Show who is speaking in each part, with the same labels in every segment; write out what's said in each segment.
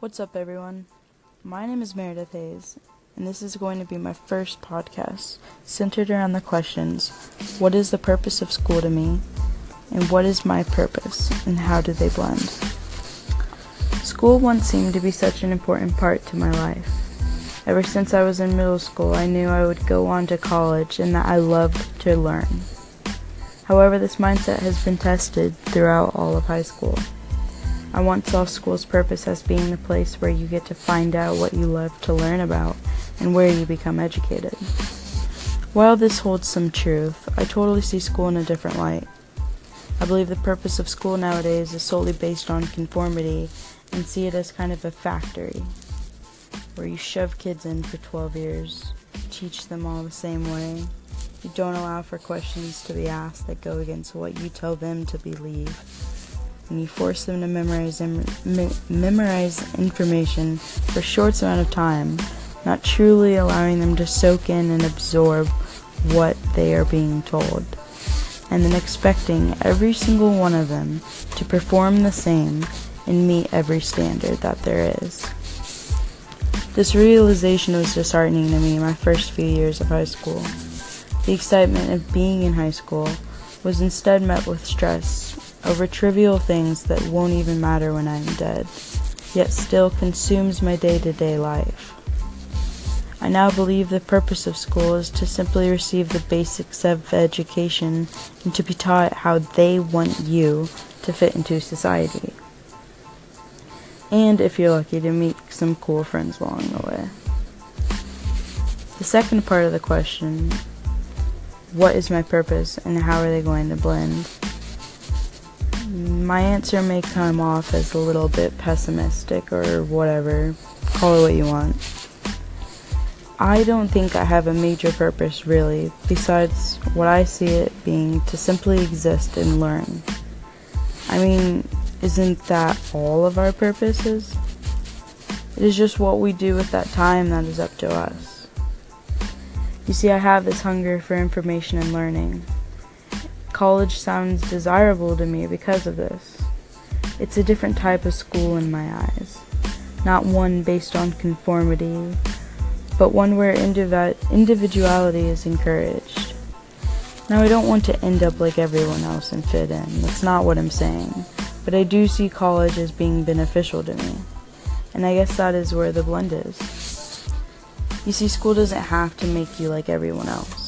Speaker 1: What's up, everyone? My name is Meredith Hayes, and this is going to be my first podcast centered around the questions What is the purpose of school to me? And what is my purpose? And how do they blend? School once seemed to be such an important part to my life. Ever since I was in middle school, I knew I would go on to college and that I loved to learn. However, this mindset has been tested throughout all of high school. I once saw school's purpose as being the place where you get to find out what you love to learn about and where you become educated. While this holds some truth, I totally see school in a different light. I believe the purpose of school nowadays is solely based on conformity and see it as kind of a factory where you shove kids in for 12 years, teach them all the same way. You don't allow for questions to be asked that go against what you tell them to believe and you force them to memorize me- memorize information for a short amount of time, not truly allowing them to soak in and absorb what they are being told, and then expecting every single one of them to perform the same and meet every standard that there is. This realization was disheartening to me my first few years of high school. The excitement of being in high school was instead met with stress over trivial things that won't even matter when I'm dead, yet still consumes my day to day life. I now believe the purpose of school is to simply receive the basics of education and to be taught how they want you to fit into society. And if you're lucky to meet some cool friends along the way. The second part of the question what is my purpose and how are they going to blend? My answer may come off as a little bit pessimistic or whatever. Call it what you want. I don't think I have a major purpose really, besides what I see it being to simply exist and learn. I mean, isn't that all of our purposes? It is just what we do with that time that is up to us. You see, I have this hunger for information and learning college sounds desirable to me because of this. It's a different type of school in my eyes, not one based on conformity, but one where indiv- individuality is encouraged. Now, I don't want to end up like everyone else and fit in, that's not what I'm saying, but I do see college as being beneficial to me, and I guess that is where the blend is. You see, school doesn't have to make you like everyone else.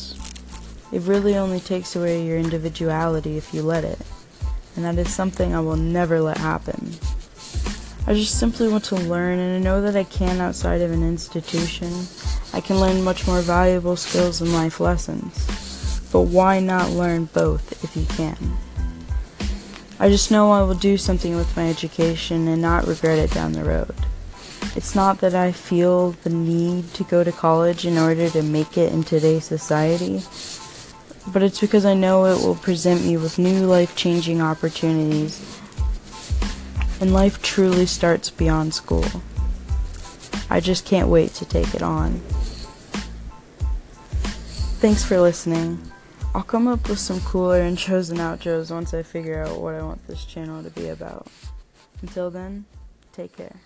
Speaker 1: It really only takes away your individuality if you let it, and that is something I will never let happen. I just simply want to learn, and I know that I can outside of an institution. I can learn much more valuable skills and life lessons. But why not learn both if you can? I just know I will do something with my education and not regret it down the road. It's not that I feel the need to go to college in order to make it in today's society but it's because I know it will present me with new life changing opportunities. And life truly starts beyond school. I just can't wait to take it on. Thanks for listening. I'll come up with some cooler intros and outros once I figure out what I want this channel to be about. Until then, take care.